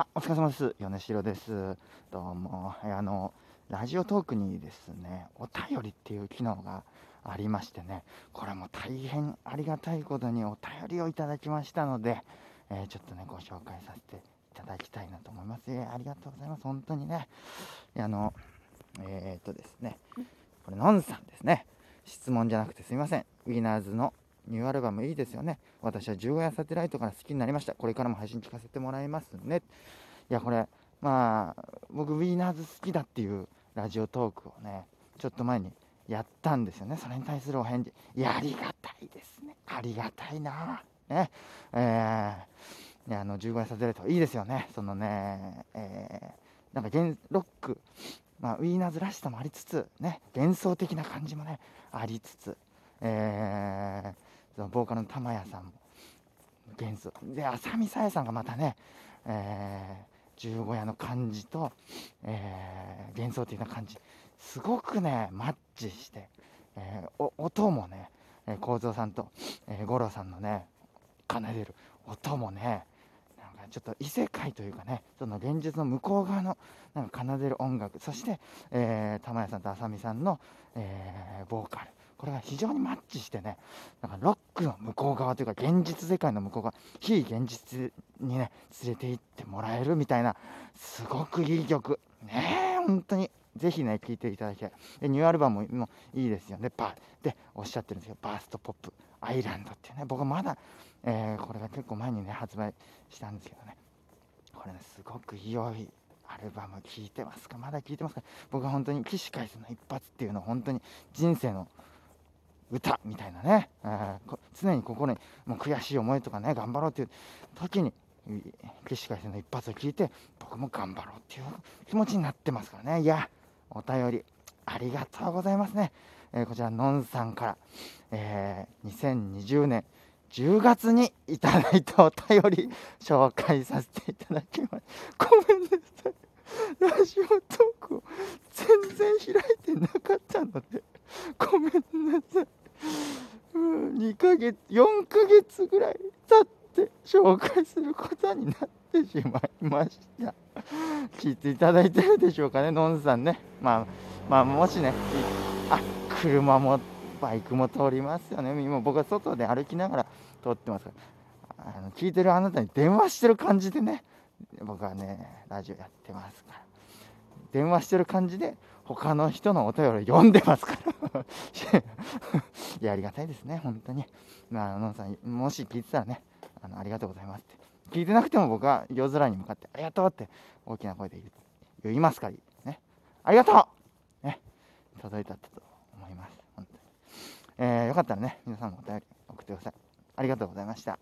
あ、お疲れ様です。米城です。どうも。あの、ラジオトークにですね、お便りっていう機能がありましてね、これも大変ありがたいことにお便りをいただきましたので、えーちょっとね、ご紹介させていただきたいなと思います。えーありがとうございます。本当にね。あの、えーっとですね、これ、のんさんですね。質問じゃなくてすいません。ウィナーズのニューアルバムいいですよね。私は15夜サテライトから好きになりました。これからも配信聞かせてもらいますね。いや、これ、まあ、僕、ウィーナーズ好きだっていうラジオトークをね、ちょっと前にやったんですよね。それに対するお返事。いや、ありがたいですね。ありがたいな。ね。えー、ね、あの、15夜サテライト、いいですよね。そのね、えー、なんか、ゲンロック、まあ、ウィーナーズらしさもありつつ、ね、幻想的な感じもね、ありつつ、えー、そのボーカルの玉谷さんも幻想で浅見さやさんがまたね、えー、十五夜の感じと、えー幻想的な感じ。すごくねマッチして、えー音もねえー幸三さんと、えー五郎さんのね奏でる。音もねなんかちょっと異世界というかねその現実の向こう側のなんか奏でる音楽。そして、えー玉谷さんと浅見さんの、えーボーカル。これが非常にマッチしてねなんかロックの向こう側というか現実世界の向こう側非現実にね連れて行ってもらえるみたいなすごくいい曲。ねえ本当に。ぜひね聴いていただきたい。でニューアルバムもいいですよね。バーでおっしゃってるんですよ。バーストポップアイランドっていうね。僕はまだ、えーこれが結構前にね発売したんですけどね。これねすごく良いアルバム。聴いてますか？まだ聴いてますか？僕は本当に起死回生の一発っていうのは本当に人生の歌みたいなね、えー常に心にもう悔しい思いとかね頑張ろうっていう時にい起死回生の一発を聞いて僕も頑張ろうっていう気持ちになってますからね。いやお便りありがとうございますね、えーこちらのんさんから、えー2020年10月にいただいたお便り紹介させていただきます。ごめんなさい。ラジオトークを全然開いてなかったのでごめんなさい。2ヶ月4ヶ月ぐらい経って紹介することになってしまいました。聞いていただいてるでしょうかねのんさんね。まあまあもしねあ車もバイクも通りますよね。今僕は外で歩きながら通ってますから。あの聞いてるあなたに電話してる感じでね僕はねラジオやってますから。電話してる感じで他の人のお便り読んでますから。いやありがたいですね本当に。まあのんさんもし聞いてたらねあのありがとうございますって。聞いてなくても僕は夜空に向かってありがとうって大きな声で言いますからね。ありがとうね。届いたと思います本当に、えーよかったらね皆さんもお便り送ってください。ありがとうございました。